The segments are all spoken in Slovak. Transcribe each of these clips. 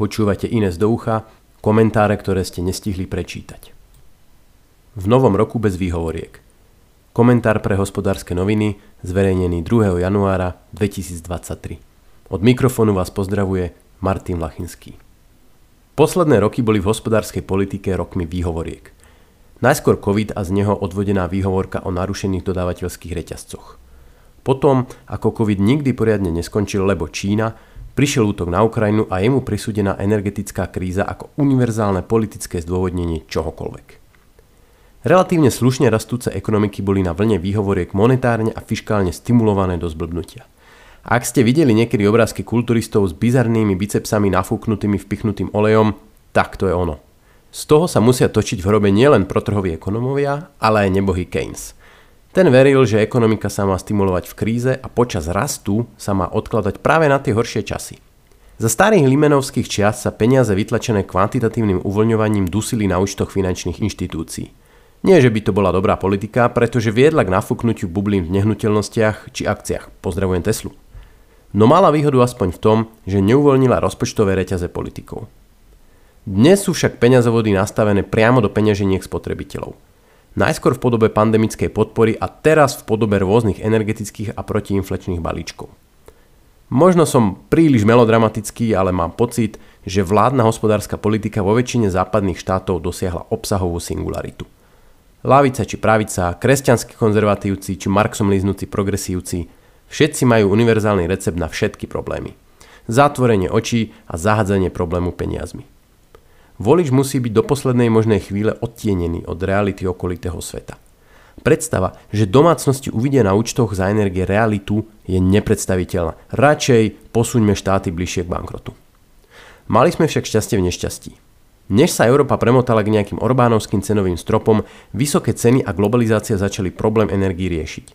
Počúvate Ines do ucha, komentáre, ktoré ste nestihli prečítať. V novom roku bez výhovoriek. Komentár pre hospodárske noviny, zverejnený 2. januára 2023. Od mikrofónu vás pozdravuje Martin Lachinský. Posledné roky boli v hospodárskej politike rokmi výhovoriek. Najskôr COVID a z neho odvodená výhovorka o narušených dodávateľských reťazcoch. Potom, ako COVID nikdy poriadne neskončil, lebo Čína Prišiel útok na Ukrajinu a jemu prisúdená energetická kríza ako univerzálne politické zdôvodnenie čohokoľvek. Relatívne slušne rastúce ekonomiky boli na vlne výhovoriek monetárne a fiškálne stimulované do zblbnutia. Ak ste videli niekedy obrázky kulturistov s bizarnými bicepsami nafúknutými vpichnutým olejom, tak to je ono. Z toho sa musia točiť v hrobe nielen protrhoví ekonomovia, ale aj nebohý Keynes – ten veril, že ekonomika sa má stimulovať v kríze a počas rastu sa má odkladať práve na tie horšie časy. Za starých limenovských čias sa peniaze vytlačené kvantitatívnym uvoľňovaním dusili na účtoch finančných inštitúcií. Nie, že by to bola dobrá politika, pretože viedla k nafúknutiu bublín v nehnuteľnostiach či akciách. Pozdravujem Teslu. No mala výhodu aspoň v tom, že neuvoľnila rozpočtové reťaze politikov. Dnes sú však peňazovody nastavené priamo do peňaženiek spotrebiteľov – Najskôr v podobe pandemickej podpory a teraz v podobe rôznych energetických a protiinflečných balíčkov. Možno som príliš melodramatický, ale mám pocit, že vládna hospodárska politika vo väčšine západných štátov dosiahla obsahovú singularitu. Lavica či pravica, kresťanskí konzervatívci či Marxom líznúci progresívci, všetci majú univerzálny recept na všetky problémy. Zatvorenie očí a zahadzanie problému peniazmi. Volič musí byť do poslednej možnej chvíle odtienený od reality okolitého sveta. Predstava, že domácnosti uvidia na účtoch za energie realitu je nepredstaviteľná. Radšej posuňme štáty bližšie k bankrotu. Mali sme však šťastie v nešťastí. Než sa Európa premotala k nejakým Orbánovským cenovým stropom, vysoké ceny a globalizácia začali problém energii riešiť.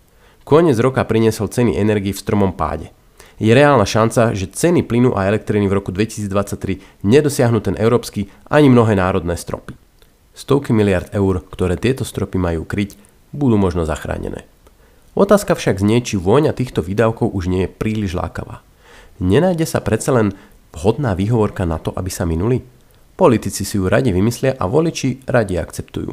Konec roka priniesol ceny energii v stromom páde je reálna šanca, že ceny plynu a elektriny v roku 2023 nedosiahnu ten európsky ani mnohé národné stropy. Stovky miliard eur, ktoré tieto stropy majú kryť, budú možno zachránené. Otázka však znie, či vôňa týchto výdavkov už nie je príliš lákavá. Nenájde sa predsa len vhodná výhovorka na to, aby sa minuli? Politici si ju radi vymyslia a voliči radi akceptujú.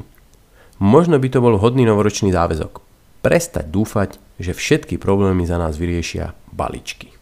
Možno by to bol hodný novoročný záväzok. Prestať dúfať, že všetky problémy za nás vyriešia balíčky.